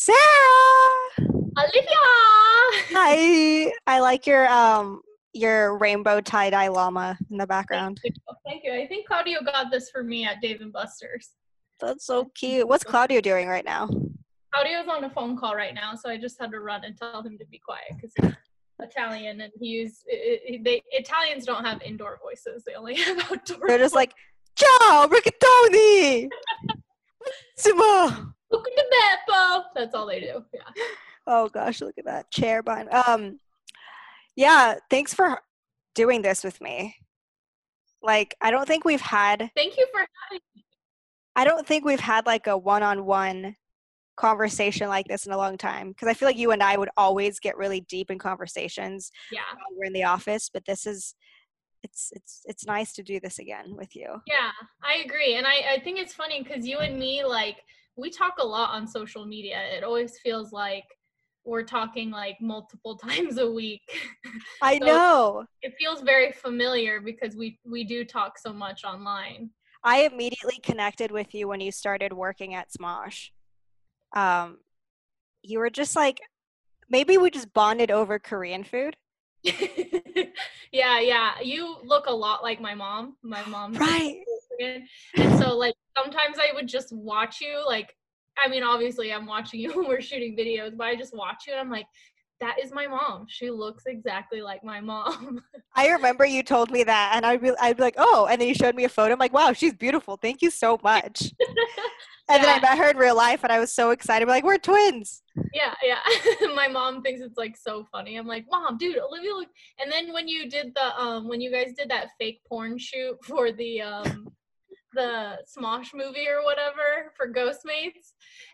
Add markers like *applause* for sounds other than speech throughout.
Sarah. Olivia. Hi. *laughs* I like your um your rainbow tie dye llama in the background. Thank you. Thank you. I think Claudio got this for me at Dave and Buster's. That's so cute. What's Claudio doing right now? Claudio's on a phone call right now, so I just had to run and tell him to be quiet because he's Italian and he's they Italians don't have indoor voices; they only have outdoor. They're just like, ciao, rigatoni. *laughs* Simo. Look at the Beppo. That's all they do. Yeah. Oh gosh, look at that chair behind. Um, yeah, thanks for doing this with me. Like, I don't think we've had Thank you for having me. I don't think we've had like a one-on-one conversation like this in a long time because I feel like you and I would always get really deep in conversations Yeah. we're in the office, but this is it's it's it's nice to do this again with you. Yeah, I agree. And I, I think it's funny because you and me, like, we talk a lot on social media. It always feels like we're talking like multiple *laughs* times a week. *laughs* I So- know. it feels very familiar because we we do talk so much online. I immediately connected with you when you started working at Smosh. Um, you were just like, maybe we just bonded over Korean food. *laughs* yeah, yeah. You look a lot like my mom. My mom Right. And so like sometimes I would just watch you like I mean obviously I'm watching *laughs* you when we're shooting videos, but I just watch you and I'm like that is my mom. She looks exactly like my mom. *laughs* I remember you told me that, and I'd be, I'd be like, oh, and then you showed me a photo. I'm like, wow, she's beautiful. Thank you so much. *laughs* And then I met her in real life, and I was so excited. I'm like, we're twins. yeah, yeah. my mom thinks it's like so funny. I'm like, "Mom, dude, Olivia look." And then when you did the um when you guys did that fake porn shoot for the um the Smosh movie or whatever for Ghostmates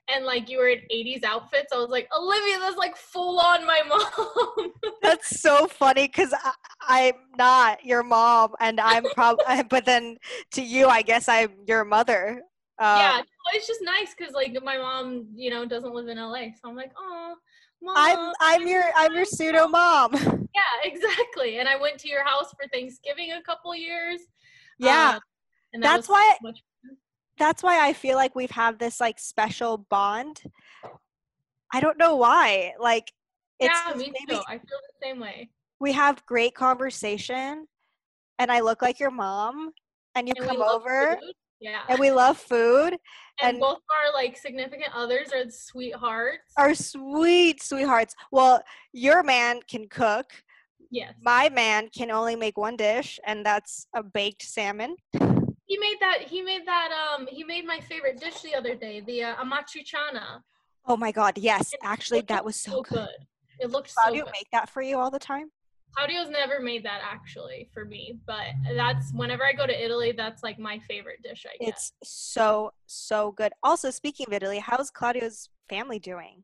and like you were in 80s outfits, I was like, "Olivia, that's like full on my *laughs* mom." That's so funny because I'm not your mom, and I'm probably, *laughs* but then to you, I guess I'm your mother. Um, yeah, it's just nice because like my mom, you know, doesn't live in LA, so I'm like, oh, mom. I'm I'm your I'm your pseudo mom. yeah, *laughs* exactly. And I went to your house for Thanksgiving a couple years. Yeah, um, and that that's why so that's why I feel like we've had this like special bond. I don't know why. Like it's yeah, me maybe too. I feel the same way. we have great conversation, and I look like your mom, and you And come over, food. Yeah. and we love food. *laughs* and, and- both our like significant others are sweethearts. Our sweet sweethearts. Well, your man can cook. yes. My man can only make one dish, and that's a baked salmon. He made that he made that um he made my favorite dish the other day, the uh, amatriciana. Oh my god, yes. It Actually, that was so good. It looked How so do you good. make that for you all the time? Claudio's never made that actually for me, but that's whenever I go to Italy, that's like my favorite dish I get. It's so so good. Also, speaking of Italy, how's Claudio's family doing?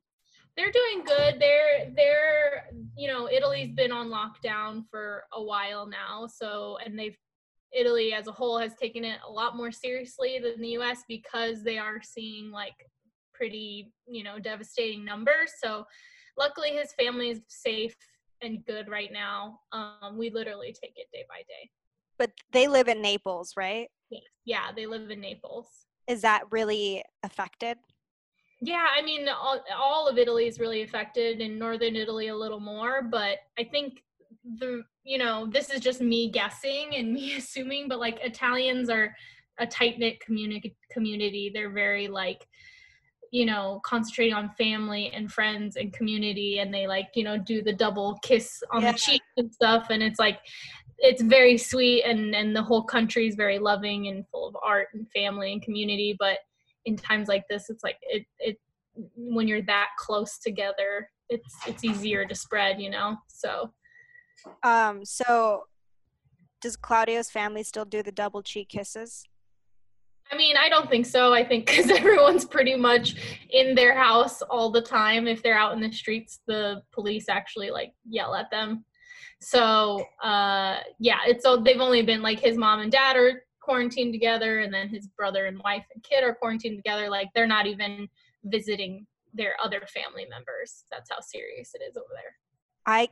they're doing good. They're they're you know Italy's been on lockdown for a while now, so and they've Italy as a whole has taken it a lot more seriously than the U.S. because they are seeing like pretty you know devastating numbers. So luckily his family is safe and good right now. Um, we literally take it day by day. But they live in Naples, right? Yes. Yeah, they live in Naples. Is that really affected? Yeah, I mean, all, all of Italy is really affected, and northern Italy a little more. But I think the, you know, this is just me guessing and me *laughs* assuming, but like Italians are a tight knit community. Community, they're very like, you know, concentrating on family and friends and community, and they like, you know, do the double kiss on Yeah. the cheek and stuff, and it's like. It's very sweet, and and the whole country is very loving and full of art and family and community. But in times like this it's like it it when you're that close together it's it's easier to spread you know so Um, so does Claudio's family still do the double cheek kisses? i mean i don't think so. I think because *laughs* everyone's pretty much in their house all the time. If they're out in the streets the police actually like yell at them. So uh yeah it's so they've only been like his mom and dad are quarantined together and then his brother and wife and kid are quarantined together. Like they're not even visiting their other family members. That's how serious it is over there. I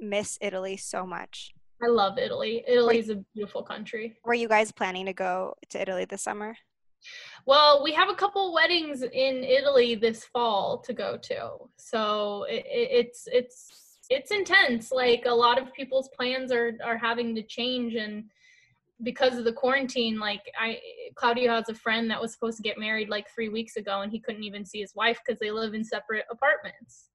miss Italy so much. I love Italy. Italy is a beautiful country. Were you guys planning to go to Italy this summer? Well, we have a couple weddings in Italy this fall to go to, so it, it, it's it's it's intense. Like a lot of people's plans are are having to change, and because of the quarantine, like I Claudio has a friend that was supposed to get married like three weeks ago, and he couldn't even see his wife because they live in separate apartments.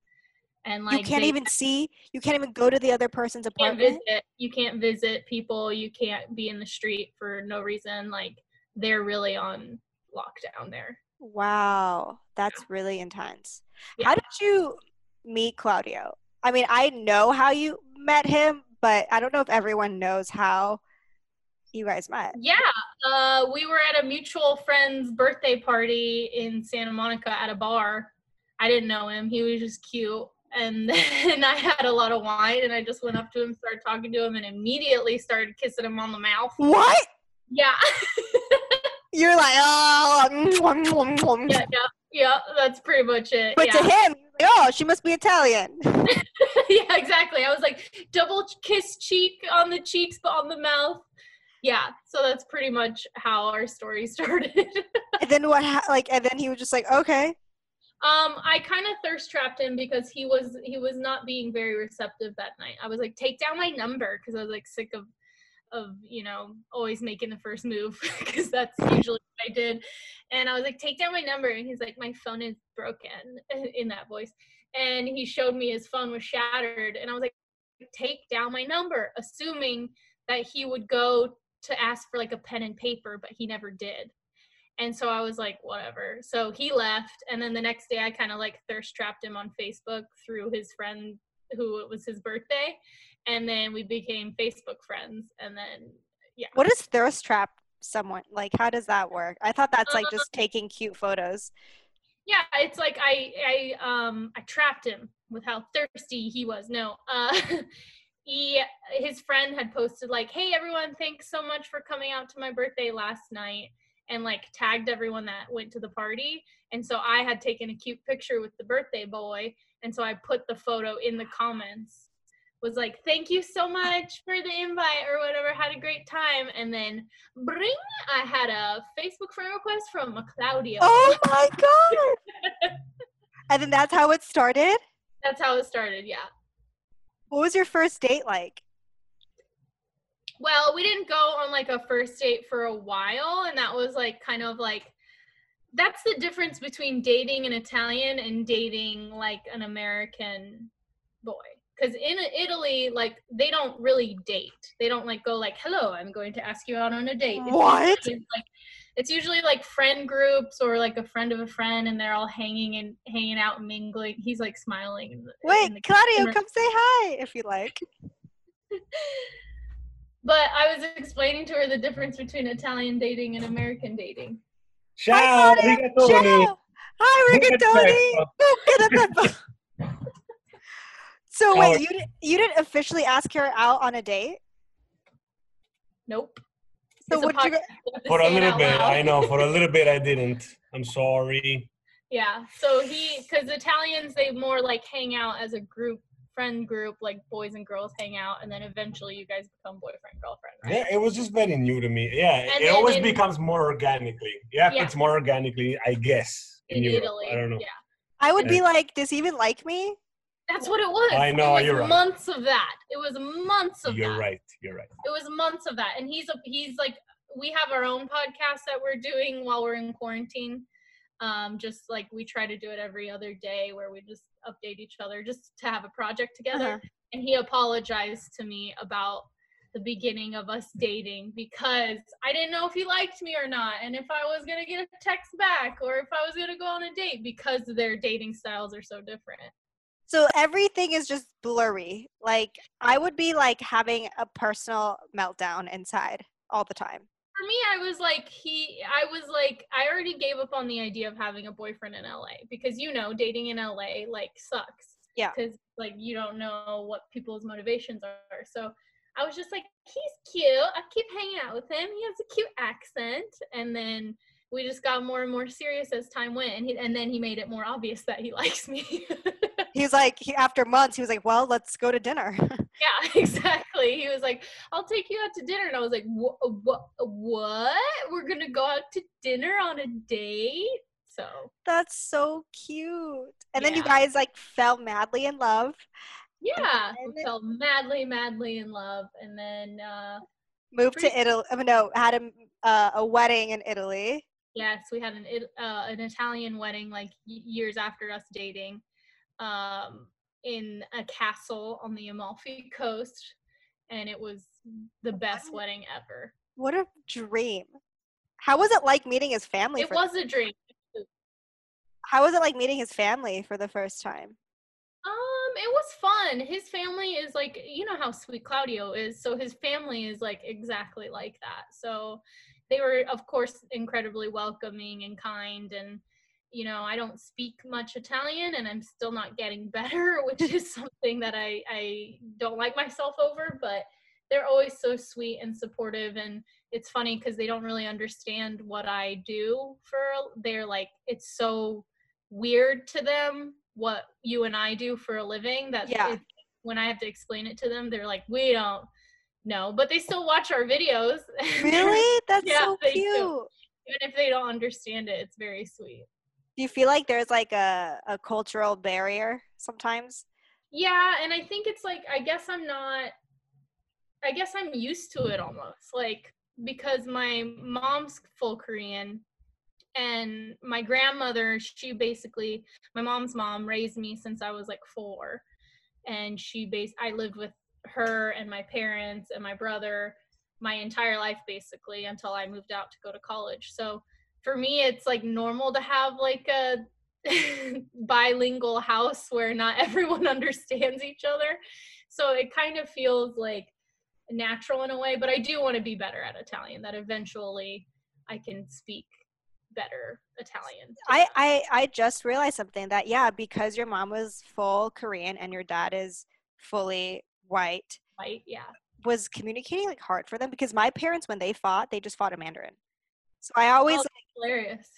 And like you can't they- even see. You can't even go to the other person's apartment. visit you can't visit people you can't be in the street for no reason like they're really on lockdown there Wow, that's really intense. Yeah. How did you meet Claudio? I mean, I know how you met him, but I don't know if everyone knows how you guys met. yeah uh, we were at a mutual friend's birthday party in santa monica at a bar i didn't know him he was just cute and *laughs* then i had a lot of wine and i just went up to him started talking to him and immediately started kissing him on the mouth What? yeah *laughs* You're like, oh, mwah, mwah, mwah. yeah yeah yeah that's pretty much it but yeah. to him, like, oh, she must be Italian. *laughs* yeah, exactly. I was like double kiss cheek on the cheeks, but on the mouth. Yeah, so that's pretty much how our story started. and then what? Ha- like, and then he was just like, okay. Um, I kind of thirst trapped him because he was he was not being very receptive that night. I was like, take down my number because I was like sick of of you know always making the first move *laughs* because that's usually what I did. And I was like, take down my number, and he's like, my phone is broken *laughs* in that voice. And he showed me his phone was shattered, and I was like, take down my number, assuming that he would go to ask for like a pen and paper, but he never did. And so I was like, whatever. So he left. And then the next day I kind of like thirst trapped him on Facebook through his friend who it was his birthday. And then we became Facebook friends. And then, yeah. What is thirst trap someone? Like, how does that work? I thought that's like just taking cute photos. yeah it's like i i um i trapped him with how thirsty he was no uh *laughs* he his friend had posted like hey everyone thanks so much for coming out to my birthday last night and like tagged everyone that went to the party and so i had taken a cute picture with the birthday boy and so i put the photo in the comments was like thank you so much for the invite or whatever had a great time and then bring i had a facebook friend request from claudio Oh my god! *laughs* and then that's how it started. That's how it started, yeah. What was your first date like? Well, we didn't go on like a first date for a while, and that was like kind of like that's the difference between dating an Italian and dating like an American boy. Because in Italy, like they don't really date. They don't like go like, "Hello, I'm going to ask you out on a date." It's What? usually, like it's usually like friend groups or like a friend of a friend, and they're all hanging and hanging out, and mingling. He's like smiling. In the, Wait, in the Claudio, come say hi if you like. *laughs* But I was explaining to her the difference between Italian dating and American dating. Ciao, Claudio. rigatoni. Ciao. Hi, rigatoni. *laughs* So wait, you didn't you didn't officially ask her out on a date? Nope. So It's what you? podcast, I have to For a little bit. I know. For a little bit, I *laughs* didn't. I'm sorry. Yeah. So he, because Italians, they more like hang out as a group, friend group, like boys and girls hang out, and then eventually you guys become boyfriend girlfriend, right? Yeah, it was just very new to me. Yeah, And it always in- becomes more organically. Yeah, it's more organically, I guess, in, In Europe. Italy. I don't know. Yeah. I would be like, does he even like me? That's what it was. I know, It was you're right. months of that. It was months of that. You're that. right. You're right. it was months of that and he's a he's like we have our own podcast that we're doing while we're in quarantine um just like we try to do it every other day where we just update each other just to have a project together Uh-huh. and he apologized to me about the beginning of us dating because I didn't know if he liked me or not and if I was going to get a text back or if I was going to go on a date because their dating styles are so different. So everything is just blurry. Like I would be like having a personal meltdown inside all the time. For me i was like he i was like i already gave up on the idea of having a boyfriend in la because you know dating in la like sucks Yeah. because like you don't know what people's motivations are. So i was just like he's cute. I keep hanging out with him. He has a cute accent. And then we just got more and more serious as time went and, he, and then he made it more obvious that he *laughs* likes me He was like, he, after months, he was like, well, let's go to dinner. *laughs* yeah, *laughs* exactly. He was like, I'll take you out to dinner. And I was like, what? What? What? We're going to go out to dinner on a date? So that's so cute. And then you guys like fell madly in love, yeah, And we fell madly, madly in love. And then, uh, moved to Italy. uh, No, had a uh, a wedding in Italy. Yes, we had an uh, an Italian wedding like years after us dating, um, in a castle on the Amalfi Coast, and it was the best Wow. wedding ever. What a dream! How was it like meeting his family? It was a dream. How was it like meeting his family for the first time? Um, it was fun. His family is like, you know how sweet Claudio is, so his family is like exactly like that. So they were, of course, incredibly welcoming and kind. And you know, I don't speak much Italian, and I'm still not getting *laughs* better, which is something that I I don't like myself over. But they're always so sweet and supportive, and it's funny because they don't really understand what I do for. They're like, it's so weird to them what you and I do for a living that Yeah. when I have to explain it to them, they're like, we don't know, but they still watch our videos. *laughs* Really? That's Yeah, so they do. cute. Even if they don't understand it, it's very sweet. Do you feel like there's like a, a cultural barrier sometimes? Yeah, and I think it's like I guess I'm not I guess I'm used to it almost. Like because my mom's full Korean and my grandmother, she basically my mom's mom raised me since I was like 4 and she base I lived with her and my parents and my brother my entire life basically until I moved out to go to college. So for me it's like normal to have like a *laughs* bilingual house where not *laughs* everyone understands each other. So it kind of feels like natural in a way, but I do want to be better at Italian that eventually I can speak better Italian. I. I I just realized something that yeah, because your mom was full Korean and your dad is fully white, Right? Yeah. was communicating like hard for them because my parents when they fought, they just fought in Mandarin. So I always Oh, Hilarious.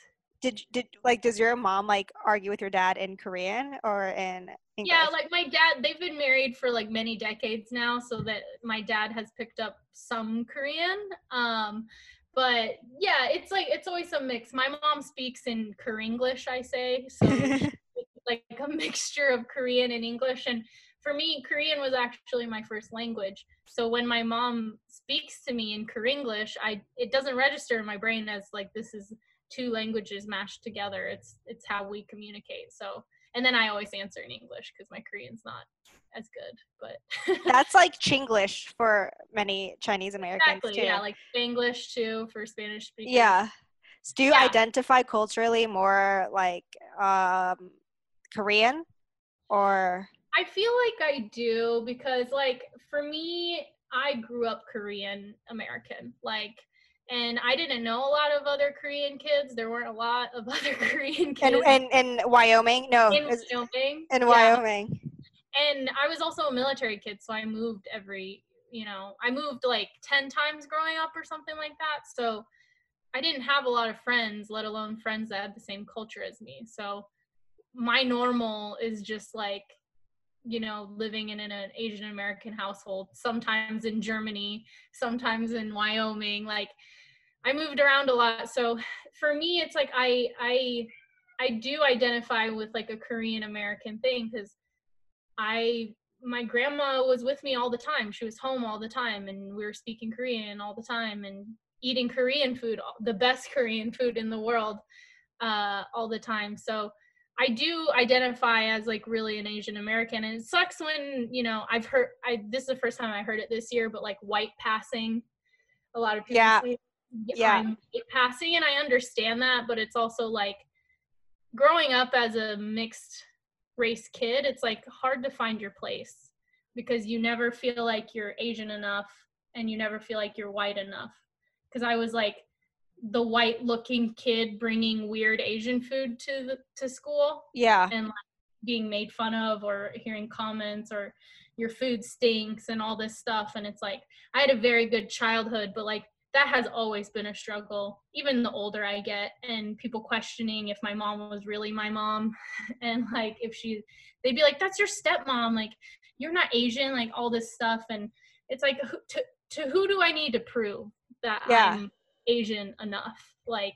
did did like does your mom like argue with your dad in Korean or in English? Yeah, like my dad, they've been married for like many decades now, so that my dad has picked up some Korean. Um, but yeah, it's like it's always a mix. My mom speaks in korean english I say, so *laughs* like a mixture of Korean and English. And for me, Korean was actually my first language. So when my mom speaks to me in Korenglish, I it doesn't register in my brain as like this is two languages mashed together. It's it's how we communicate. So and then I always answer in English because my Korean's not as good. But *laughs* That's like Chinglish for many Chinese Americans exactly, too. yeah, like English too for Spanish speakers. Yeah. Do you Yeah. identify culturally more like um, Korean or I feel like I do because like for me, I grew up Korean American. Like and I didn't know a lot of other Korean kids. There weren't a lot of *laughs* other Korean kids in, in, in Wyoming? No, in Wyoming. in Yeah. Wyoming. and I was also a military kid, so I moved every, you know, I moved like 10 times growing up or something like that. So I didn't have a lot of friends, let alone friends that had the same culture as me. So my normal is just like, you know, living in an Asian American household, sometimes in Germany, sometimes in Wyoming. Like I moved around a lot. So for me, it's like I, I, I do identify with like a Korean American thing because I my grandma was with me all the time. She was home all the time and we were speaking Korean all the time and eating Korean food, the best Korean food in the world uh all the time. So I do identify as like really an Asian American and it sucks when, you know, I've heard I this is the first time I heard it this year, but like white passing a lot of people Yeah. say Yeah. I'm passing and I understand that, but it's also like growing up as a mixed race kid, it's like hard to find your place because you never feel like you're Asian enough and you never feel like you're white enough. Because I was like the white looking kid bringing weird Asian food to the, to school Yeah. and like being made fun of or hearing comments or your food stinks and all this stuff and it's like I had a very good childhood but like that has always been a struggle even the older i get and people questioning if my mom was really my mom *laughs* and like if she they'd be like that's your stepmom like you're not asian like all this stuff and it's like to, to who do i need to prove that yeah. i'm asian enough. Like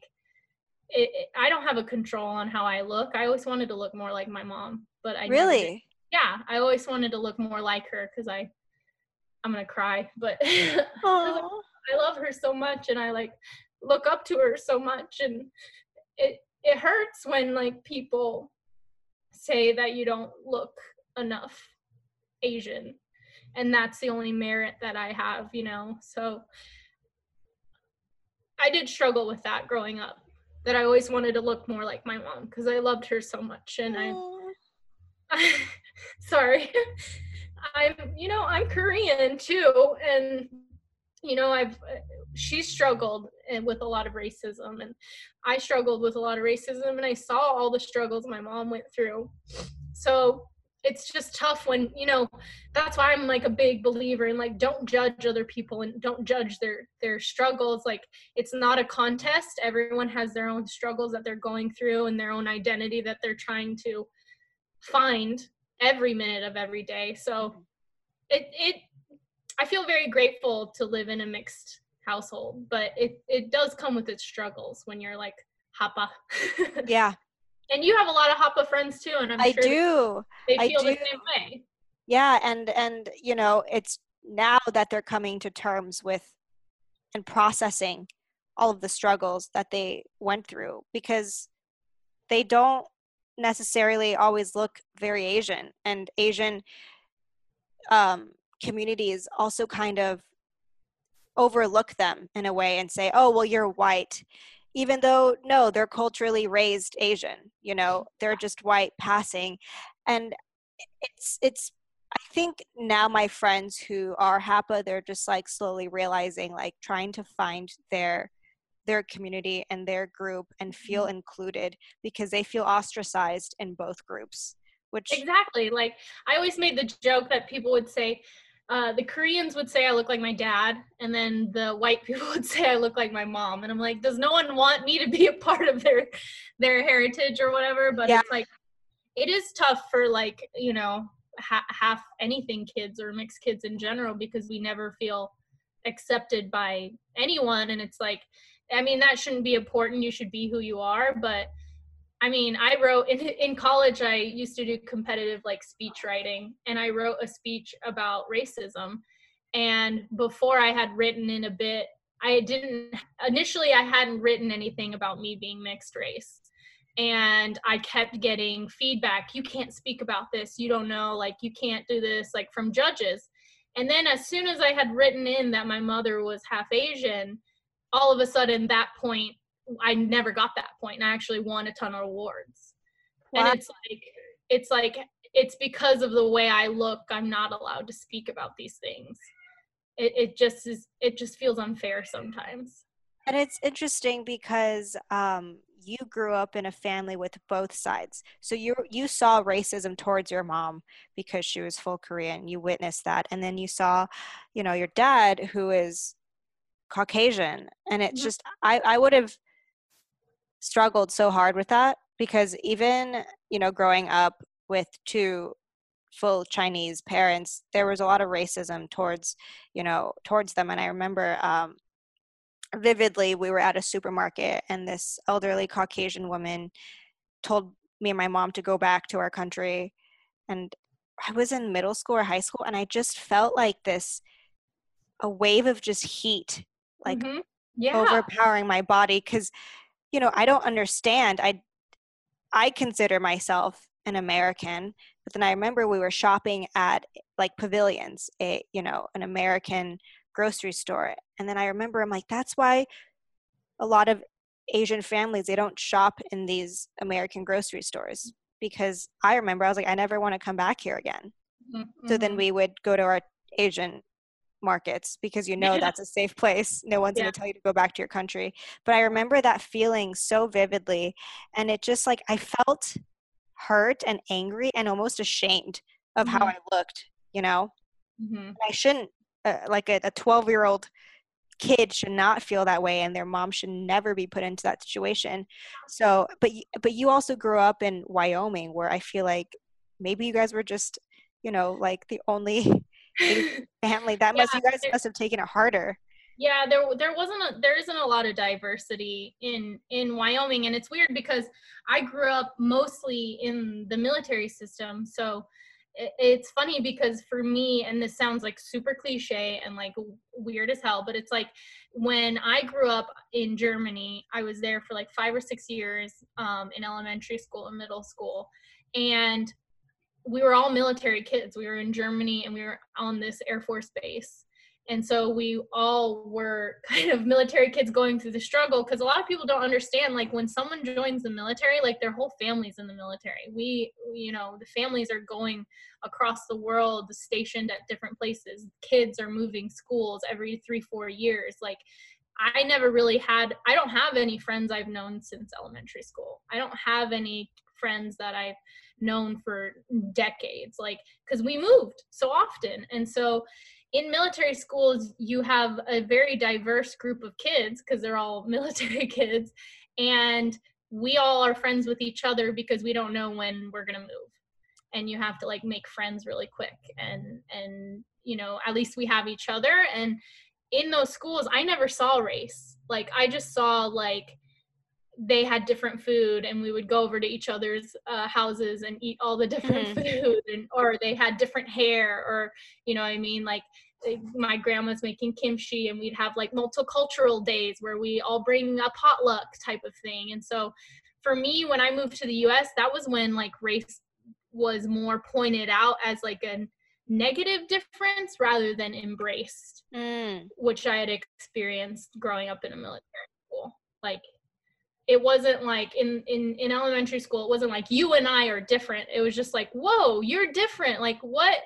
it, it, i don't have a control on how i look. I always wanted to look more like my mom but i really? yeah i always wanted to look more like her because i i'm gonna cry but *laughs* I love her so much and I like look up to her so much and it it hurts when like people say that you don't look enough Asian and that's the only merit that I have, you know. So I did struggle with that growing up. That I always wanted to look more like my mom because I loved her so much and I I *laughs* sorry. *laughs* I'm you know, I'm Korean too and you know i've she struggled eh, with a lot of racism and i struggled with a lot of racism and i saw all the struggles my mom went through so it's just tough when you know that's why i'm like a big believer in like don't judge other people and don't judge their their struggles like it's not a contest everyone has their own struggles that they're going through and their own identity that they're trying to find every minute of every day so mm-hmm. it it I feel very grateful to live in a mixed household, but it it does come with its struggles when you're like Hapa. *laughs* yeah. And you have a lot of Hapa friends too, and I'm I sure do. They feel the same way. Yeah, and and you know, it's now that they're coming to terms with and processing all of the struggles that they went through because they don't necessarily always look very Asian and Asian um communities also kind of overlook them in a way and say, oh, well, you're white. Even though, no, they're culturally raised Asian, you know, they're just white passing. And it's, it's, I think now my friends who are HAPA, they're just like slowly realizing, like trying to find their, their community and their group and feel mm-hmm. included because they feel ostracized in both groups which exactly like i always made the joke that people would say uh, the Koreans would say I look like my dad, and then the white *laughs* people would say I look like my mom. And I'm like, does no one want me to be a part of their their heritage or whatever? But yeah. it's like, it is tough for like you know ha- half anything kids or mixed kids in general because we never feel accepted by anyone, and it's like, I mean, that shouldn't be important. You should be who you are, but I mean, I wrote in in college. I used to do competitive like speech writing, and I wrote a speech about racism. And before I had written in a bit, I didn't initially. I hadn't written anything about me being mixed race, and I kept getting feedback. You can't speak about this. You don't know. Like you can't do this. Like from judges. And then as soon as I had written in that my mother was half Asian, all of a sudden that point I never got that point and I actually won a ton of awards. Wow. And it's like it's like it's because of the way I look, I'm not allowed to speak about these things. It it just is it just feels unfair sometimes. And it's interesting because um you grew up in a family with both sides. So you you saw racism towards your mom because she was full Korean. You witnessed that. And then you saw, you know, your dad who is Caucasian. And it's mm-hmm. just I, I would have struggled so hard with that because even you know growing up with two full chinese parents there was a lot of racism towards you know towards them and i remember um, vividly we were at a supermarket and this elderly caucasian woman told me and my mom to go back to our country and i was in middle school or high school and i just felt like this a wave of just heat like mm-hmm. yeah. overpowering my body because you know i don't understand i i consider myself an american but then i remember we were shopping at like pavilions a you know an american grocery store and then i remember i'm like that's why a lot of asian families they don't shop in these american grocery stores because i remember i was like i never want to come back here again mm-hmm. so then mm-hmm. we would go to our asian markets because you know that's a safe place. No one's yeah. going to tell you to go back to your country. But I remember that feeling so vividly. And it just like I felt hurt and angry and almost ashamed of mm-hmm. how I looked, you know? Mm-hmm. I shouldn't, uh, like a 12 year old kid should not feel that way and their mom should never be put into that situation so but but you also grew up in wyoming where i feel like maybe you guys were just you know like the only *laughs* family that must you guys must have taken it harder. Yeah there there wasn't a there isn't a lot of diversity in in wyoming and it's weird because i grew up mostly in the military system so it's funny because for me and this sounds like super cliche and like weird as hell but it's like when i grew up in germany i was there for like five or six years um, in elementary school and middle school and we were all military kids. We were in germany and we were on this air force base. And so we all were *laughs* kind of military kids going through the struggle because a lot of people don't understand like when someone joins the military like their whole family's in the military. We you know the families are going across the world stationed at different places. Kids are moving schools every three four years. Like i never really had i don't have any friends i've known since elementary school. I don't have any friends that i've known for decades like because we moved so often. And so in military schools you have a very diverse group of kids because they're all *laughs* military kids and we all are friends with each other because we don't know when we're going to move. And you have to like make friends really quick and and you know at least we have each other. And in those schools i never saw race. Like i just saw like they had different food and we would go over to each other's uh, houses and eat all the different mm. food and or they had different hair or you know i mean like my grandma's making kimchi and we'd have like multicultural days where we all bring a potluck type of thing and so for me when i moved to the us that was when like race was more pointed out as like a negative difference rather than embraced mm. which i had experienced growing up in a military school like it wasn't like in in in elementary school it wasn't like you and i are different. It was just like whoa you're different. Like what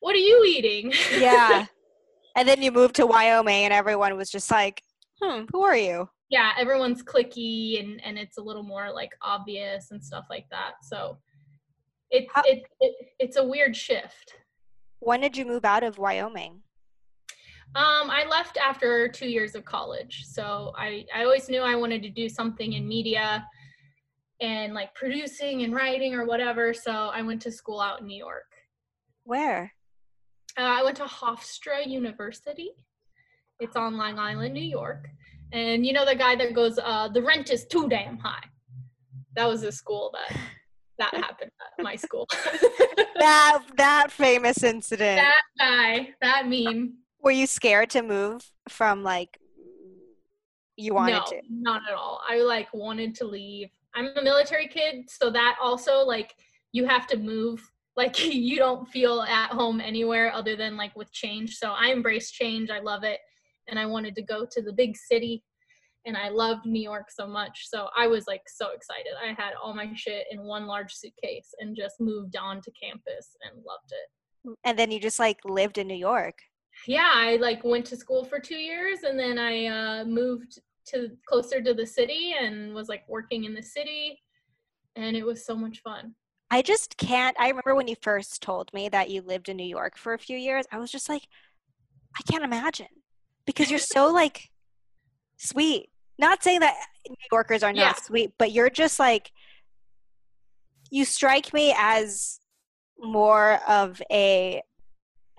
what are you eating? *laughs* Yeah. And then you moved to wyoming and everyone was just like hmm who are you? Yeah everyone's clicky and and it's a little more like obvious and stuff like that. So it, How- it, it it's a weird shift. When did you move out of wyoming um, I left after two years of college. So I, I always knew I wanted to do something in media and like producing and writing or whatever. So I went to school out in New York. Where? Uh, I went to Hofstra University. It's on Long Island, New York. And you know the guy that goes, uh, the rent is too damn high. That was the school that that *laughs* happened at my school. that that famous incident. *laughs* That guy, that meme. Were you scared to move from like you wanted no, to? Not at all. I like wanted to leave. I'm a military kid, so that also like you have to move. Like *laughs* you don't feel at home anywhere other than like with change. So I embrace change. I love it. And I wanted to go to the big city and I loved New York so much. So I was like so excited. I had all my shit in one large suitcase and just moved on to campus and loved it. And then you just like lived in New York yeah, I like went to school for two years and then I uh, moved to closer to the city and was like working in the city and it was so much fun. I just can't. I remember when you first told me that you lived in New York for a few years, I was just like, I can't imagine because you're so *laughs* like sweet. Not saying that New Yorkers are not yeah. sweet, but you're just like, you strike me as more of a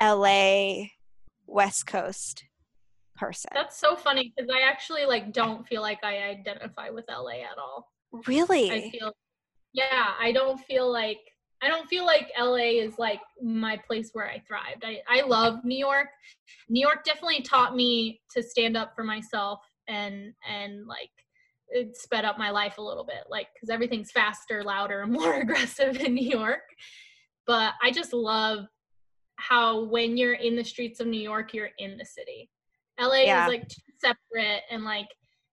LA West Coast person. That's so funny because I actually like don't feel like I identify with LA at all. Really? I feel yeah, I don't feel like I don't feel like LA is like my place where I thrived. I, I love New York. New York definitely taught me to stand up for myself and and like it sped up my life a little bit like because everything's faster louder and *laughs* more aggressive in new york but i just love how when you're in the streets of New York, you're in the city. LA yeah. is like separate and like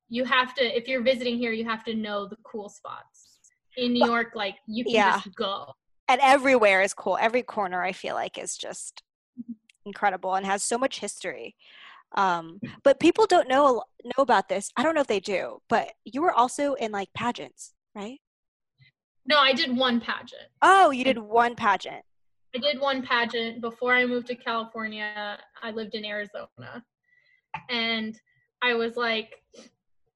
you have to if you're visiting here, you have to know the cool spots. In New York, like you can yeah. just go. And everywhere is cool. Every corner I feel like is just incredible and has so much history. Um, but people don't know know about this. I don't know if they do, but you were also in like pageants, right? No, I did one pageant. Oh, you did one pageant. I did one pageant before I moved to California. I lived in Arizona. And I was like,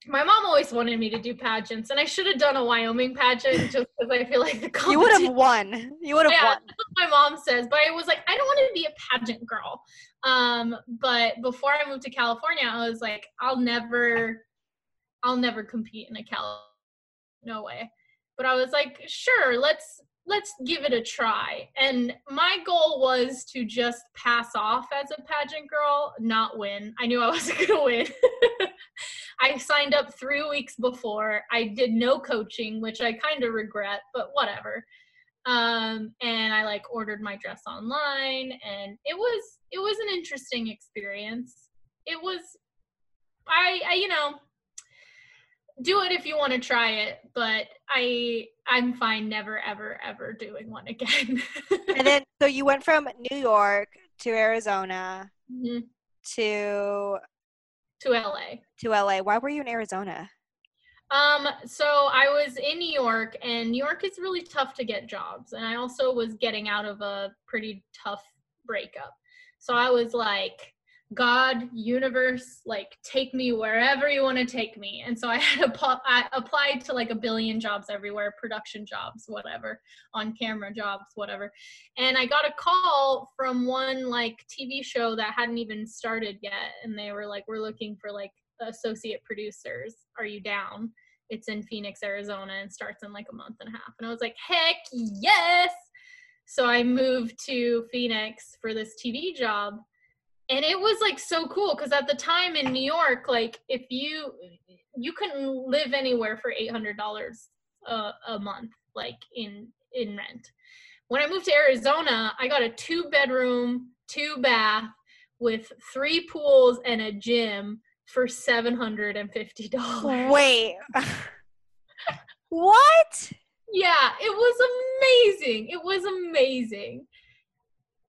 my mom always wanted me to do pageants, and I should have done a Wyoming pageant just because I feel like the *laughs* you would have won. You would have yeah, won. my mom says, but I was like, I don't want to be a pageant girl. Um, but before I moved to California, I was like, I'll never, I'll never compete in a Cal. No way. But I was like, sure, let's let's give it a try. And my goal was to just pass off as a pageant girl, not win. I knew I *laughs* wasn't going to win. *laughs* I signed up three weeks before. I did no coaching, which I kind of regret, but whatever. Um, and I like ordered my dress online, and it was it was an interesting experience. It was, I, I you know, do it if you want to try it, but I I'm fine never ever ever doing one again. *laughs* and then so you went from New York to Arizona mm-hmm. to to LA. To LA. Why were you in Arizona? Um, so I was in New York and New York is really tough to get jobs. And I also was getting out of a pretty tough breakup. So I was like, God, universe, like take me wherever you want to take me. And so I *laughs* had a, I applied to like a billion jobs everywhere, production jobs, whatever, on camera jobs, whatever. And I got a call from one like TV show that hadn't even started yet. And they were like, we're looking for like associate producers. Are you down? It's in Phoenix, Arizona, and starts in like a month and a half. And I was like, heck yes. So I moved to Phoenix for this TV job and it was like so cool because at the time in new york like if you you couldn't live anywhere for $800 a, a month like in in rent. When i moved to arizona i got a two bedroom two bath with three pools and a gym for $750 wait. *laughs* What? Yeah it was amazing. It was amazing.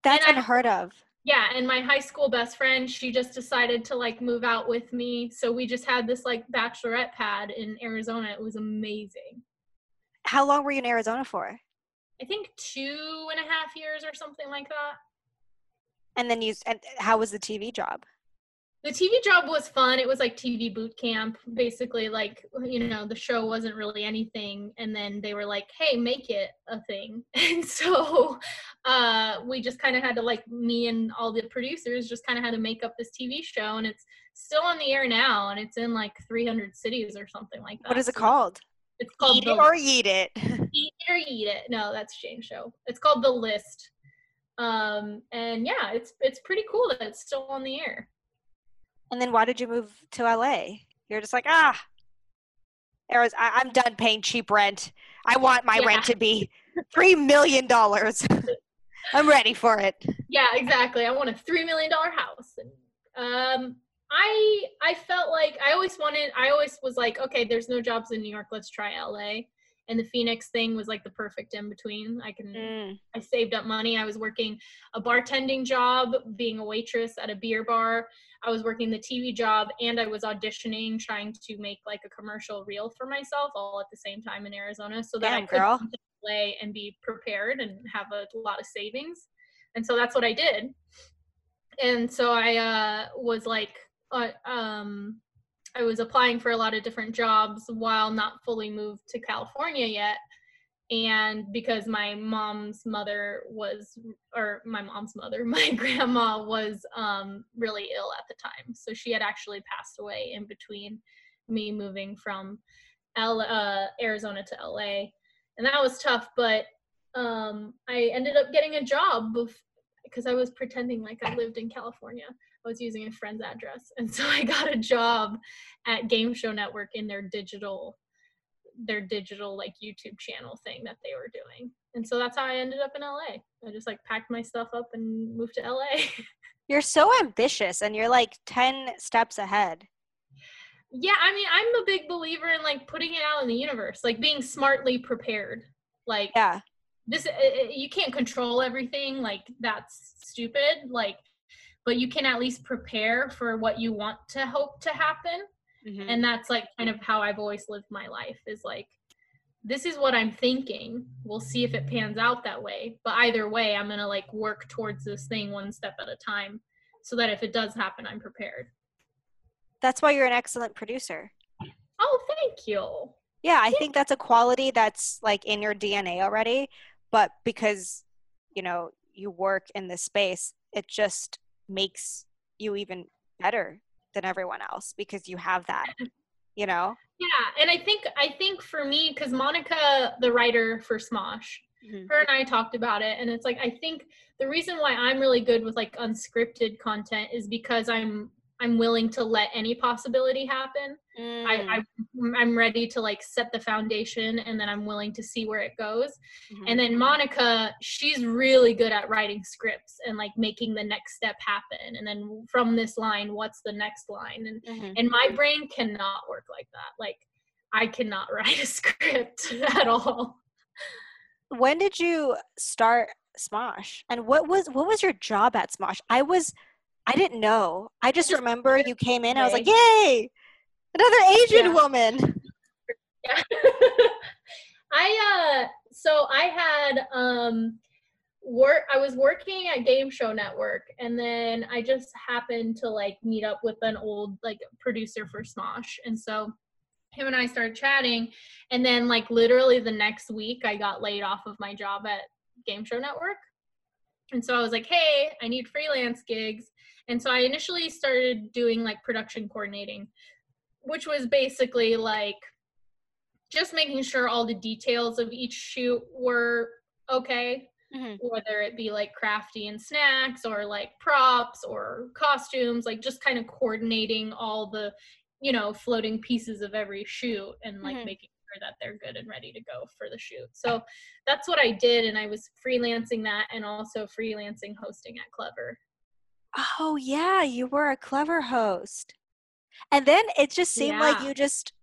That's and unheard of yeah and my high school best friend she just decided to like move out with me. So we just had this like bachelorette pad in arizona. It was amazing. How long were you in arizona for? I think two and a half years or something like that. And then you and how was the tv job the TV job was fun. It was like TV boot camp, basically. Like you know, the show wasn't really anything, and then they were like, "Hey, make it a thing." *laughs* And so uh, we just kind of had to like me and all the producers just kind of had to make up this TV show, and it's still on the air now, and it's in like 300 cities or something like that. What is it called? It's called Eat the, It or Eat It. *laughs* Eat It or Yeet It. No, that's Jane's show. It's called The List. Um, and yeah, it's it's pretty cool that it's still on the air. And then why did you move to LA? You're just like, ah, I, am done paying cheap rent. I want my yeah. rent to be three million dollars. *laughs* I'm ready for it. Yeah, exactly. I want a three million dollar house. And, um, I I felt like I always wanted. I always was like, okay, there's no jobs in New York. Let's try LA. And the Phoenix thing was like the perfect in between. I can mm. I saved up money. I was working a bartending job, being a waitress at a beer bar. I was working the TV job and I was auditioning, trying to make like a commercial reel for myself all at the same time in Arizona so that Damn, I could girl. play and be prepared and have a lot of savings. And so that's what I did. And so I uh, was like, uh, um, I was applying for a lot of different jobs while not fully moved to California yet. And because my mom's mother was or my mom's mother *laughs* my grandma was um, really ill at the time. So she had actually passed away in between me moving from L- uh, arizona to la and that was tough but um, i ended up getting a job because i was pretending like i lived in california i was using a friend's address and so *laughs* i got a job at game show network in their digital their digital like YouTube channel thing that they were doing. And so that's how I ended up in LA. I just like packed my stuff up and moved to LA. *laughs* you're so ambitious and you're like 10 steps ahead. Yeah, I mean, I'm a big believer in like putting it out in the universe, like being smartly prepared. Like Yeah. This uh, uh, you can't control everything, like that's stupid, like but you can at least prepare for what you want to hope to happen Mm-hmm. And that's like kind of how I've always lived my life is like, this is what I'm thinking. We'll see if it pans out that way. But either way, I'm going to like work towards this thing one step at a time so that if it does happen, I'm prepared. That's why you're an excellent producer. Oh, thank you. Yeah, I think that's a quality that's like in your DNA already, but because you know you work in this space, it just makes you even better than everyone else because you have that, *laughs* you know? Yeah, and I think I think for me cuz Monica the writer for Smosh, mm-hmm. her and I talked about it and it's like I think the reason why I'm really good with like unscripted content is because I'm I'm willing to let any possibility happen. Mm. I, I am ready to like set the foundation and then I'm willing to see where it goes. Mm-hmm. And then Monica, she's really good at writing scripts and like making the next step happen. And then from this line, what's the next line? And mm-hmm. and my brain cannot work like that. Like I cannot *laughs* write a script *laughs* at all. When did you start Smosh? And what was what was your job at Smosh? I was I didn't know. I just remember you came in. I was like, "Yay, another Asian yeah. woman." *laughs* Yeah. *laughs* I uh, so I had um, work. I was working at Game Show Network, and then I just happened to like meet up with an old like producer for Smosh, and so him and I started chatting, and then like literally the next week, I got laid off of my job at Game Show Network. And so I was like, hey, I need freelance gigs. And so I initially started doing like production coordinating, which was basically like just making sure all the details of each shoot were okay. Mm-hmm. Whether it be like crafty and snacks or like props or costumes, like just kind of coordinating all the, you know, floating pieces of every shoot and like mm-hmm. making sure that they're good and ready to go for the shoot. So that's what I did. And I was freelancing that and also freelancing hosting at Clevver. Oh yeah, you were a Clevver host. And then it just seemed yeah. like you just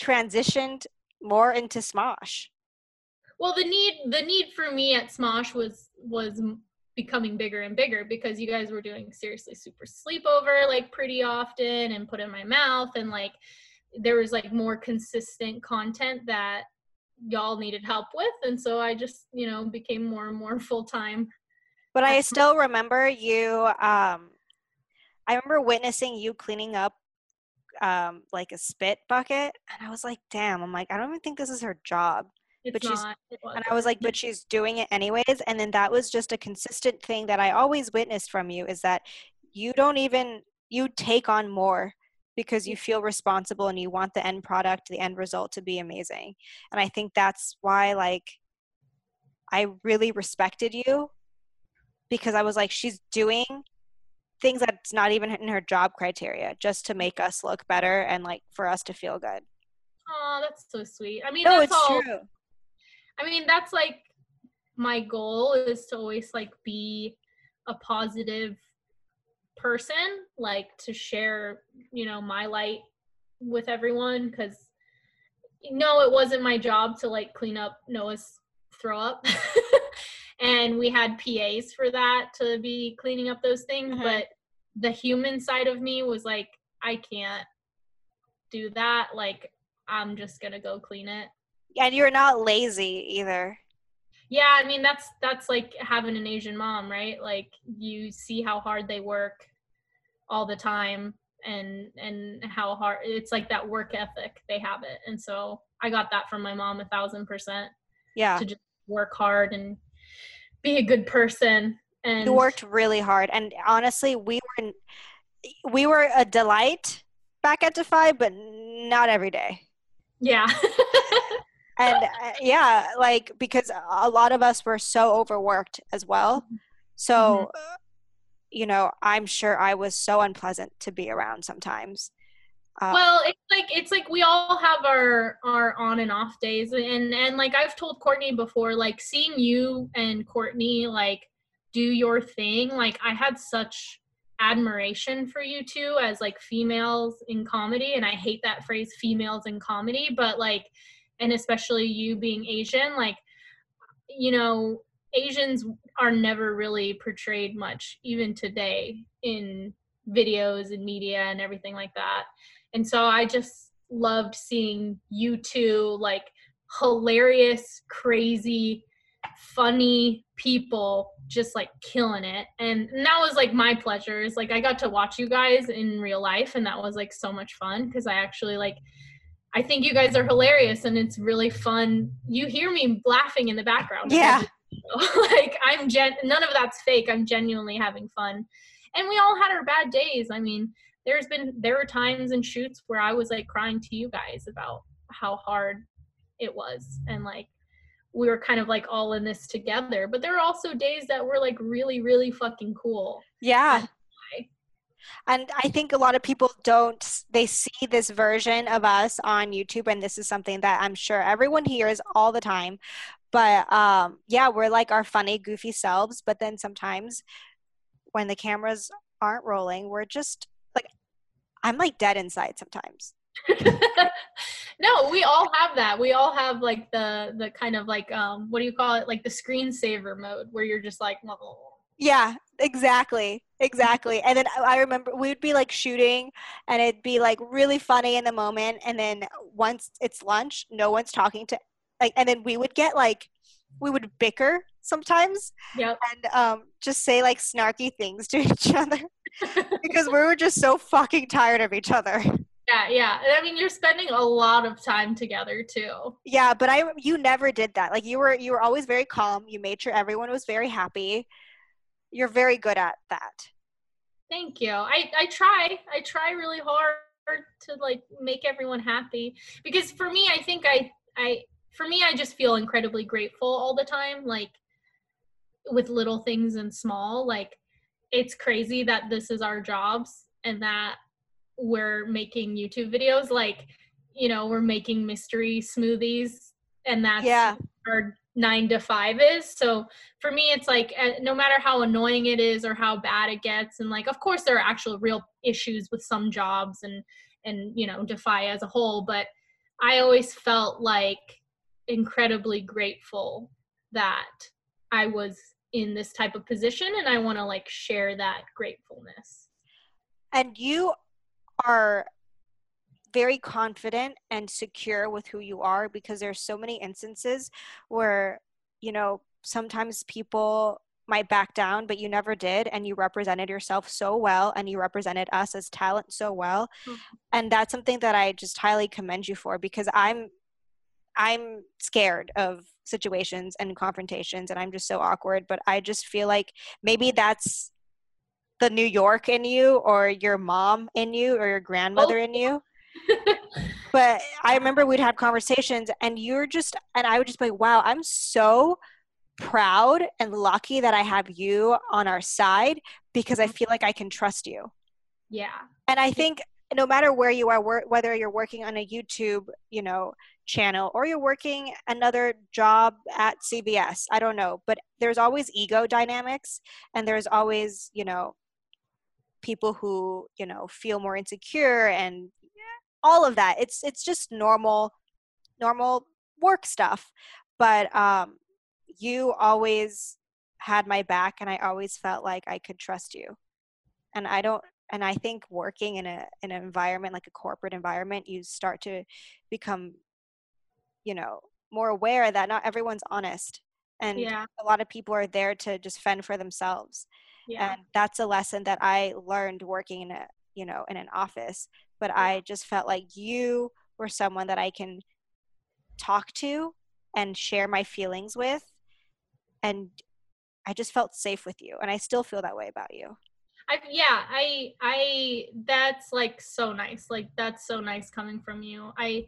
transitioned more into Smosh. Well, the need the need for me at Smosh was was becoming bigger and bigger because you guys were doing seriously super sleepover like pretty often and put in my mouth and like there was like more consistent content that y'all needed help with and so I just, you know, became more and more *laughs* full time but I still remember you. Um, I remember witnessing you cleaning up um, like a spit bucket, and I was like, "Damn!" I'm like, I don't even think this is her job. It's but she's and I was like, but she's doing it anyways. And then that was just a consistent thing that I always witnessed from you is that you don't even you take on more because you feel responsible and you want the end product, the end result to be amazing. And I think that's why like I really respected you because I was like, she's doing things that's not even in her job criteria just to make us look better and like for us to feel good. Oh, that's so sweet. I mean, no, that's it's all, true. I mean, that's like my goal is to always like be a positive person, like to share, you know, my light with everyone because no, it wasn't my job to like clean up Noah's throw up. *laughs* and we had PAs for that to be cleaning up those things. Mm-hmm. But the human side of me was like, I can't do that. Like, I'm just gonna go clean it. And you're not lazy either. Yeah, I mean that's that's like having an Asian mom, right? Like you see how hard they work all the time and and how hard it's like that work ethic they have it and so i got that from my mom a thousand percent yeah to just work hard and be a good person and you worked really hard. And honestly we were we were a delight back at defy but not every day. Yeah. *laughs* And uh, yeah like because a lot of us were so overworked as well. So mm-hmm. Uh, you know i'm sure i was so unpleasant to be around sometimes uh, well, it's like it's like we all have our our on and off days, and and like I've told Courtney before, like seeing you and Courtney like do your thing, like I had such admiration for you two as like females in comedy, and I hate that phrase females in comedy, but like, and especially you being Asian, like, you know, Asians are never really portrayed much, even today in videos and media and everything like that and so I just loved seeing you two like hilarious, crazy, funny people just like killing it. And, and that was like my pleasures like i got to watch you guys in real life and that was like so much fun because i actually like i think you guys are hilarious and it's really fun. You hear me laughing in the background. Yeah. *laughs* Like i'm gen none of that's fake. I'm genuinely having fun. And we all had our bad days. I mean there's been there were times and shoots where i was like crying to you guys about how hard it was and like we were kind of like all in this together. But there are also days that were like really, really fucking cool. Yeah. And I think a lot of people don't, they see this version of us on YouTube, and this is something that I'm sure everyone hears all the time. But um, yeah, we're like our funny, goofy selves. But then sometimes when the cameras aren't rolling, we're just I'm like dead inside sometimes. *laughs* no, we all have that. We all have like the the kind of like um what do you call it? Like the screensaver mode where you're just like Yeah, exactly. Exactly. And then I remember we would be like shooting and it'd be like really funny in the moment and then once it's lunch, no one's talking to like and then we would get like we would bicker sometimes yep. and um, just say like snarky things to *laughs* each other because we were just so fucking tired of each other. Yeah, yeah. I mean, you're spending a lot of time together too. Yeah, but I you never did that. Like you were you were always very calm. You made sure everyone was very happy. You're very good at that. Thank you. I I try. I try really hard to like make everyone happy because for me, I think I I for me, I just feel incredibly grateful all the time like with little things and small like it's crazy that this is our jobs and that we're making YouTube videos like you know we're making mystery smoothies and that's yeah. our nine to five is so for me it's like uh, no matter how annoying it is or how bad it gets and like of course there are actual real issues with some jobs and and you know defy as a whole but i always felt like incredibly grateful that i was in this type of position and i want to like share that gratefulness and you are very confident and secure with who you are because there's so many instances where you know sometimes people might back down but you never did and you represented yourself so well and you represented us as talent so well mm-hmm. and that's something that i just highly commend you for because i'm i'm scared of situations and confrontations and i'm just so awkward but i just feel like maybe that's the New York in you or your mom in you or your grandmother oh. in you. *laughs* but I remember we'd have conversations and you're just, and I would just be like, wow, I'm so proud and lucky that I have you on our side because I mm-hmm. feel like I can trust you. Yeah. And I think no matter where you are, whether you're working on a YouTube, you know, channel or you're working another job at CBS, I don't know, but there's always ego dynamics and there's always, you know, people who you know feel more insecure and all of that. It's it's just normal normal work stuff. But um you always had my back and i always felt like i could trust you. And i don't and i think working in a in an environment like a corporate environment you start to become you know more aware that not everyone's honest and yeah. a lot of people are there to just fend for themselves yeah. and that's a lesson that i learned working in a you know in an office but yeah. i just felt like you were someone that i can talk to and share my feelings with and i just felt safe with you and i still feel that way about you I, yeah i i that's like so nice like that's so nice coming from you. I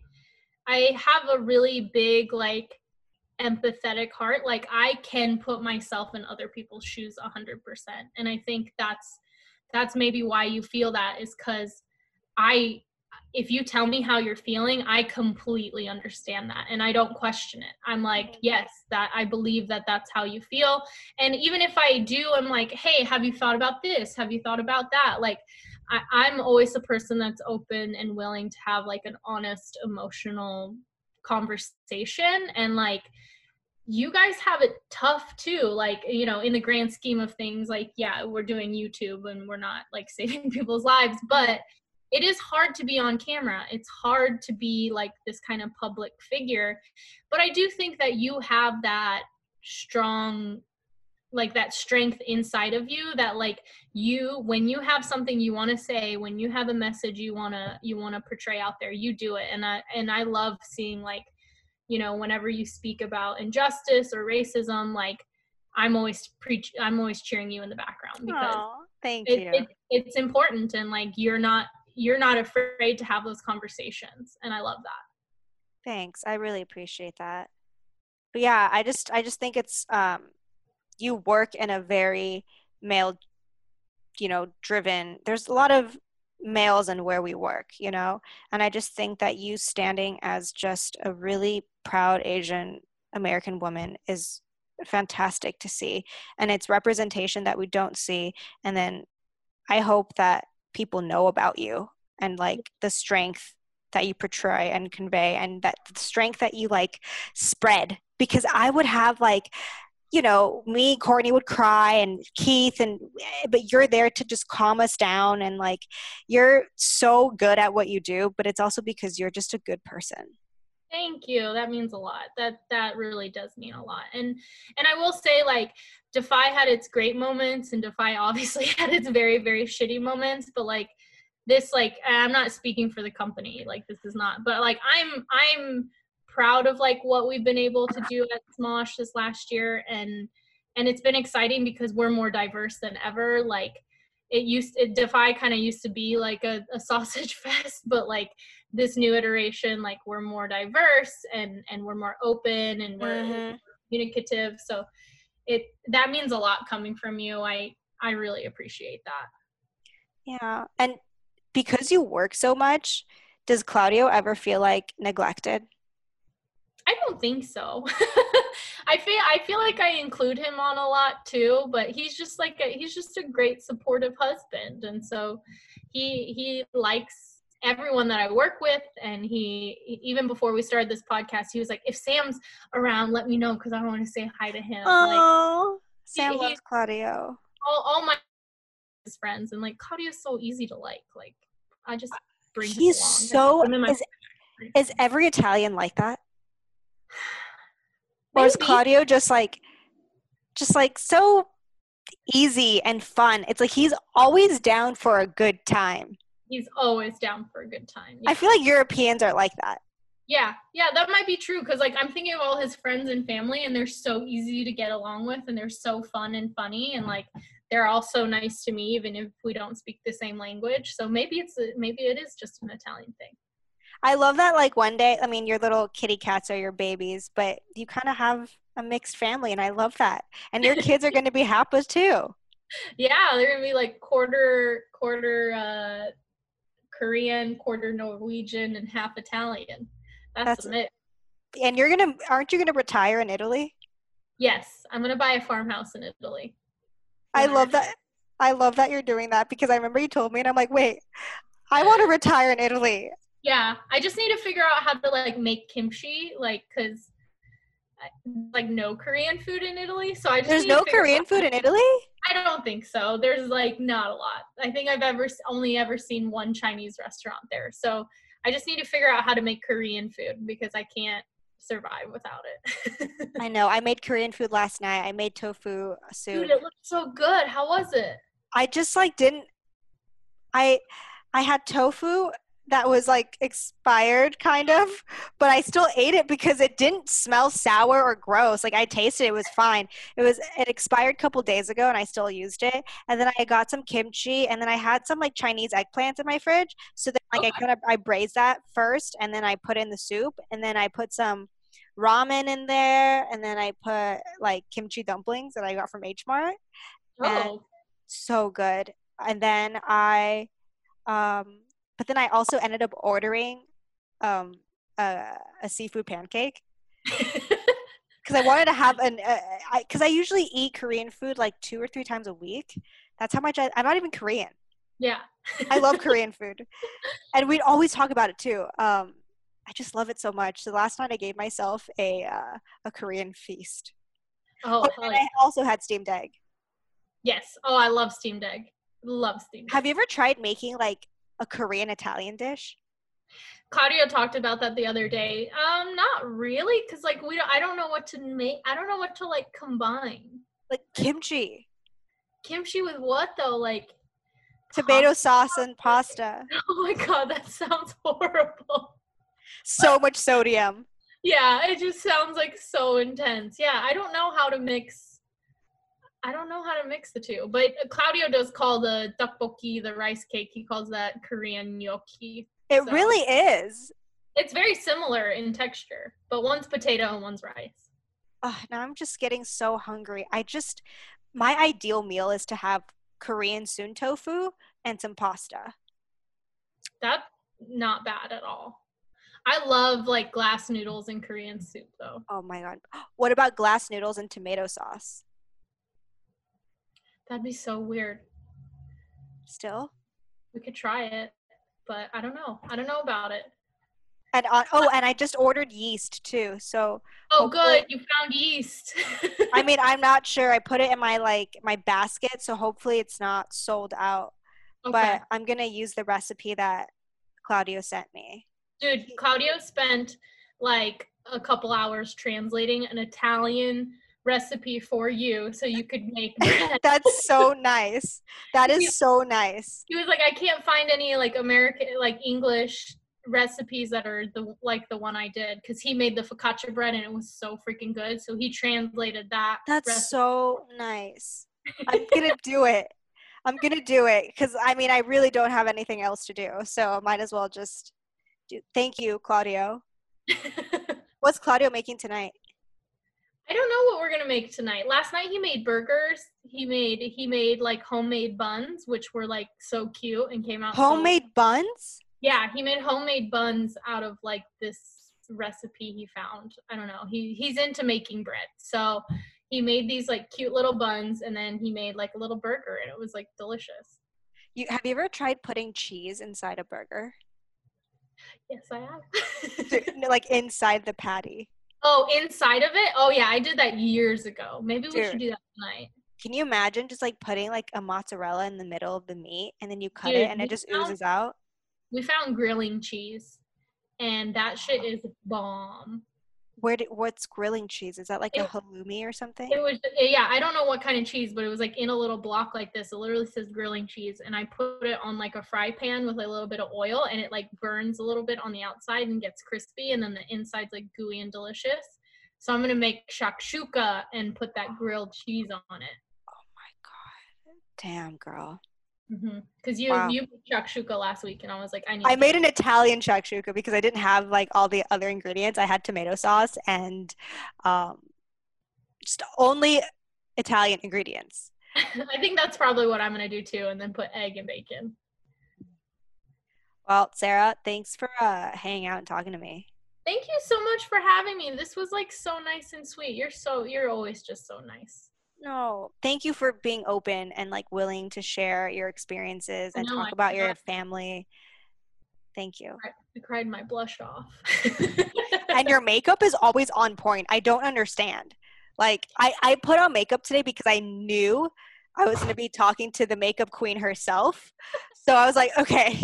i have a really big like empathetic heart like i can put myself in other people's shoes 100% and i think that's that's maybe why you feel that is because i if you tell me how you're feeling i completely understand that and i don't question it. I'm like yes that i believe that that's how you feel. And even if i do i'm like hey have you thought about this? Have you thought about that? Like I, i'm always a person that's open and willing to have like an honest emotional conversation and like you guys have it tough too. Like you know in the grand scheme of things like yeah we're doing youtube and we're not like *laughs* saving people's lives but it is hard to be on camera. It's hard to be like this kind of public figure. But i do think that you have that strong like that strength inside of you that like you when you have something you want to say when you have a message you want to you want to portray out there you do it. And i and i love seeing like you know whenever you speak about injustice or racism like i'm always preach i'm always cheering you in the background because Aww, thank it, you. it, it's important and like you're not you're not afraid to have those conversations and i love that. Thanks i really appreciate that. But yeah i just i just think it's um you work in a very male you know driven there's a lot of males and where we work you know? And i just think that you standing as just a really proud asian american woman is fantastic to see. And it's representation that we don't see. And then i hope that people know about you and like the strength that you portray and convey and that strength that you like spread because i would have like you know, me, Courtney would cry and Keith and eh, but you're there to just calm us down and like you're so good at what you do, but it's also because you're just a good person. Thank you. That means a lot. That that really does mean a lot. And and I will say like Defy had its great moments and Defy *laughs* obviously had its very very shitty moments, but like this like I'm not speaking for the company. Like this is not but like I'm I'm proud of like what we've been able to do at Smosh this last year and and it's been exciting because we're more diverse than ever like it used it defy kind of used to be like a, a *laughs* sausage fest but like this new iteration like we're more diverse and and we're more open and we're mm-hmm. communicative so it that means a lot coming from you i i really appreciate that yeah and because you work so much does claudio ever feel like neglected I don't think so. *laughs* I feel I feel like I include him on a lot too, but he's just like a, he's just a great supportive husband, and so he he likes everyone that I work with, and he even before we started this podcast, he was like, "If Sam's around, let me know because I want to say hi to him." Oh, like, Sam he, loves Claudio. All all my friends, and like Claudio's so easy to like. Like I just bring. He's so. Is, is every Italian like that? Or is Claudio just like just like so easy and fun? It's like he's always down for a good time. He's always down for a good time. Yeah. I feel like Europeans are like that. Yeah, yeah, that might be true because like I'm thinking of all his friends and family, and they're so easy to get along with, and they're so fun and funny, and like they're all so nice to me, even if we don't speak the same language. So maybe it's a, maybe it is just an Italian thing. I love that. Like one day, I mean, your little kitty cats are your babies, but you kind of have a mixed family, and I love that. And your kids are going to be Happas too. Yeah, they're going to be like quarter quarter uh, Korean, quarter Norwegian, and half Italian. That's, That's it. And you're gonna, aren't you gonna retire in Italy? Yes, I'm gonna buy a farmhouse in Italy. I love that. I love that you're doing that because I remember you told me, and I'm like, wait, I want to *laughs* retire in Italy. Yeah, I just need to figure out how to like make kimchi, like, cause like no Korean food in Italy. So I just there's no Korean food in Italy. I don't think so. There's like not a lot. I think I've ever only ever seen one Chinese restaurant there. So I just need to figure out how to make Korean food because I can't survive without it. I *laughs* know. I made Korean food last night. I made tofu soup. Dude, it looked so good. How was it? I just like didn't. I I had tofu that was like expired kind of but i still ate it because it didn't smell sour or gross. Like i tasted it, it was fine. It was it expired a couple days ago and i still used it. And then i got some kimchi and then i had some like chinese eggplants in my fridge. So then like i kind of i braised that first and then i put in the soup and then i put some ramen in there and then i put like kimchi dumplings that i got from h mart. Oh. so good. And then i um but then I also ended up ordering um, a, a seafood pancake *laughs* because I wanted to have an because uh, I, I, usually eat Korean food like two or three times a week. That's how much I, I'm not even Korean. Yeah, I love *laughs* Korean food, and we'd always talk about it too. Um, I just love it so much. So last night I gave myself a uh, a Korean feast. Oh, oh and I also had steamed egg. Yes. Oh, I love steamed egg. Love steamed. Have you ever tried making like a Korean Italian dish? Claudio talked about that the other day. Um, not really, because like we don't. I don't know what to make. I don't know what to like combine. Like kimchi. Kimchi with what though? Like tomato pasta? sauce and pasta. *laughs* Oh my god, that sounds *laughs* horrible. So much sodium. Yeah, it just sounds like so intense. Yeah, I don't know how to mix. I don't know how to mix the two, but Claudio does call the tteokbokki the rice cake. He calls that Korean gnocchi. It so really is. It's very similar in texture, but one's potato and one's rice. Oh, now I'm just getting so hungry. I just, my ideal meal is to have Korean soon tofu and some pasta. That's not bad at all. I love like glass noodles and Korean soup though. Oh my god. *gasps* What about glass noodles and tomato sauce? That'd be so weird. Still? We could try it but I don't know. I don't know about it. And oh, and I just ordered yeast too. So oh, good, you found yeast. *laughs* I mean, I'm not sure. I put it in my like my basket, so hopefully it's not sold out. Okay. But I'm gonna use the recipe that Claudio sent me. Dude, Claudio spent like a couple hours translating an Italian recipe for you so you could make *laughs* That's so nice. That is so nice. He was like, I can't find any like American like English recipes that are the like the one I did because he made the focaccia bread and it was so freaking good. So he translated that. That's recipe. so nice. I'm gonna do it. I'm gonna do it because I mean I really don't have anything else to do, so might as well just do. Thank you, Claudio. *laughs* What's Claudio making tonight? I don't know what we're gonna make tonight. Last night he made burgers. He made he made like homemade buns, which were like so cute and came out. Homemade so- buns? Yeah, he made homemade buns out of like this recipe he found. I don't know. He he's into making bread, so he made these like cute little buns, and then he made like a little burger, and it was like delicious. You have you ever tried putting cheese inside a burger? Yes, I have. *laughs* like inside the patty. Oh, inside of it? Oh yeah, I did that years ago. Maybe we should do that tonight. Can you imagine just like putting like a mozzarella in the middle of the meat and then you cut Dude, it and it just found, oozes out? We found grilling cheese and that shit is bomb where did what's grilling cheese? Is that like it, a halloumi or something? It was yeah, I don't know what kind of cheese, but it was like in a little block like this. It literally says grilling cheese, and I put it on like a fry pan with a little bit of oil, and it like burns a little bit on the outside and gets crispy, and then the inside's like gooey and delicious. So I'm gonna make shakshuka and put that grilled cheese on it. Oh my god, damn girl. Because mm-hmm. you wow. you made shakshuka last week, and I was like, I need. I made an Italian shakshuka because I didn't have like all the other ingredients. I had tomato sauce and um, just only Italian ingredients. *laughs* I think that's probably what I'm gonna do too, and then put egg and bacon. Well, Sarah, thanks for uh, hanging out and talking to me. Thank you so much for having me. This was like so nice and sweet. You're so you're always just so nice. No, thank you for being open and like willing to share your experiences and know, talk I about your family. Thank you. I cried my blush off. *laughs* and your makeup is always on point. I don't understand. Like I, I put on makeup today because I knew I was going to be talking to the makeup queen herself. So I was like, okay,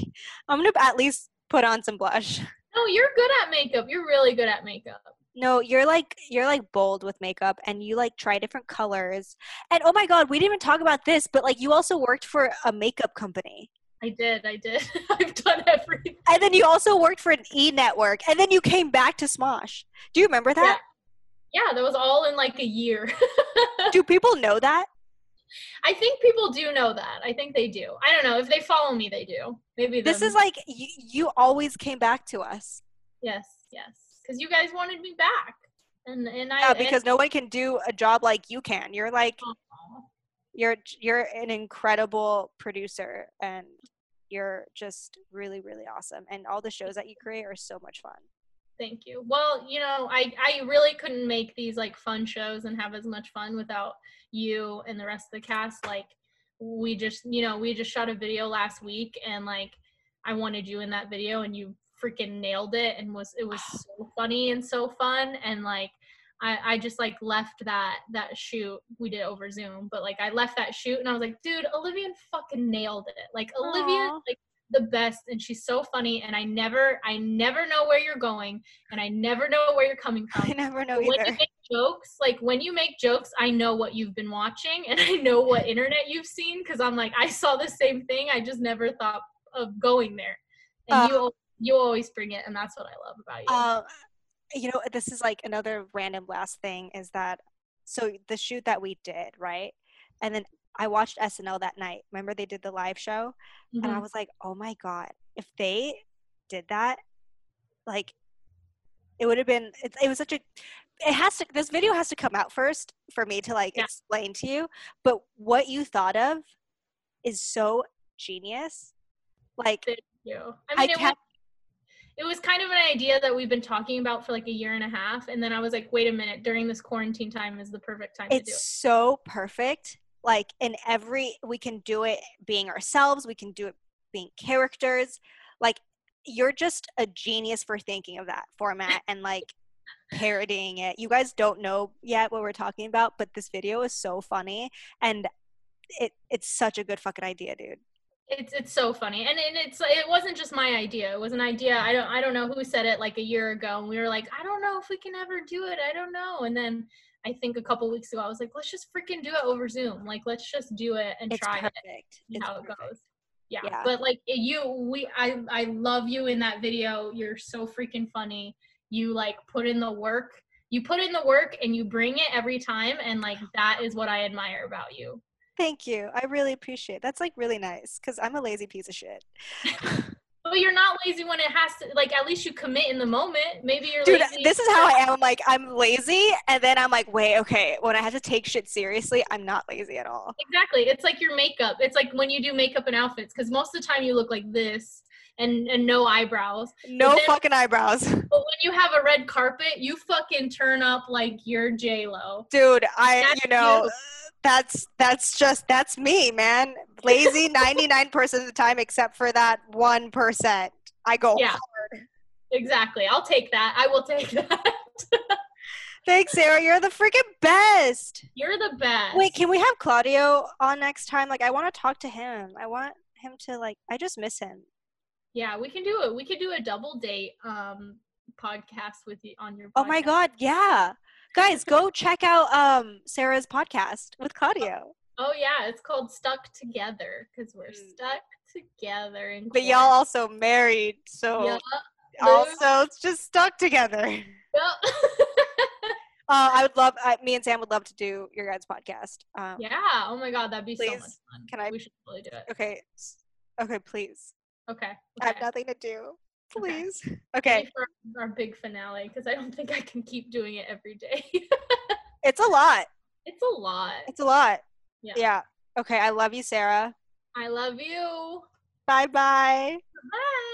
I'm going to at least put on some blush. No, you're good at makeup. You're really good at makeup. No, you're like you're like bold with makeup and you like try different colors. And oh my god, we didn't even talk about this, but like you also worked for a makeup company. I did, I did. *laughs* I've done everything. And then you also worked for an e network and then you came back to Smosh. Do you remember that? Yeah, yeah that was all in like a year. *laughs* do people know that? I think people do know that. I think they do. I don't know. If they follow me, they do. Maybe This is like you, you always came back to us. Yes, yes because you guys wanted me back. And and I Yeah, because and, no one can do a job like you can. You're like you're you're an incredible producer and you're just really really awesome. And all the shows that you. create are so much fun. Thank you. Well you know i i really couldn't make these like fun shows and have as much fun without you and the rest of the cast. Like we just you know we just shot a video last week and like i wanted you in that video and you freaking nailed it and was it was so funny and so fun and like I, I just like left that that shoot we did over zoom but like i left that shoot and i was like dude olivia fucking nailed it like Aww. olivia like the best and she's so funny and I never I never know where you're going and I never know where you're coming *laughs* from. I never know when either. you make jokes, like when you make jokes, I know what you've been watching and *laughs* I know what internet you've seen because I'm like, I saw the same thing. I just never thought of going there. And Uh, you you always bring it, and that's what I love about you. Um, you know, this is like another random last thing is that so the shoot that we did, right? And then I watched SNL that night. Remember they did the live show? And I Mhm. was like, oh my God, if they did that, like it would have been it, it was such a it has to this video has to come out first for me to like Yeah. explain to you. But what you thought of is so genius. Like Thank you. I I mean, it kept it was kind of an idea that we've been talking about for like a year and a half, and then I was like, wait a minute, during this quarantine time is the perfect time to do it's it. so perfect like in every we can do it being ourselves we can do it being characters like you're just a genius for thinking of that format and like parodying it you guys don't know yet what we're talking about but this video is so funny and it it's such a good fucking idea dude It's it's so funny, and, and it's it wasn't just my idea. It was an idea. I don't I don't know who said it like a year ago, and we were like, I don't know if we can ever do it. I don't know. And then I think a couple weeks ago, I was like, let's just freaking do it over Zoom. Like, let's just do it and it's try it. perfect It's how it goes. Yeah. Yeah. But like you we I I love you in that video. You're so freaking funny. You like put in the work. You put in the work and you bring it every time and like that is what I admire about you. Thank you i really appreciate it. that's like really nice because i'm a lazy piece of shit *laughs* But you're not lazy when it has to like at least you commit in the moment. Maybe you're Dude, lazy. this is how I am. I'm like, I'm lazy, and then I'm like, wait, okay. When I have to take shit seriously, I'm not lazy at all. Exactly. It's like your makeup. It's like when you do makeup and outfits because most of the time you look like this and and no eyebrows. No then- fucking eyebrows, *laughs* But when you have a red carpet, you fucking turn up like you're J Lo. dude. I, That's you know, you. That's that's just that's me, man. Lazy *laughs* 99 percent of the time, except for that one percent. I go Yeah. hard. Exactly. I'll take that. I will take *laughs* that. Thanks, Sarah. You're the freaking best. You're the best. Wait, can we have Claudio on next time? Like, I want to talk to him. I want him to like. I just miss him. Yeah, we can do it. We could do a double date um podcast with you on your. Oh my god, yeah. Guys, go check out um Sarah's podcast with Claudio. Oh yeah, it's called Stuck Together because we're Mm. stuck together. In But y'all also married, so Yeah. also it's just stuck together. Yeah. *laughs* Uh, I would love, I, me and Sam would love to do your guys' podcast. Um, yeah. Oh my god, that'd be so much fun. can I- We should totally do it. Okay, okay, please. Okay. I have nothing to do. Okay. Please. Ready Okay, For our big finale, because I don't think I can keep doing it every day. *laughs* it's a lot. it's a lot. It's a lot. Yeah. Yeah. Okay, I love you, Sarah. I love you. Bye bye. Bye.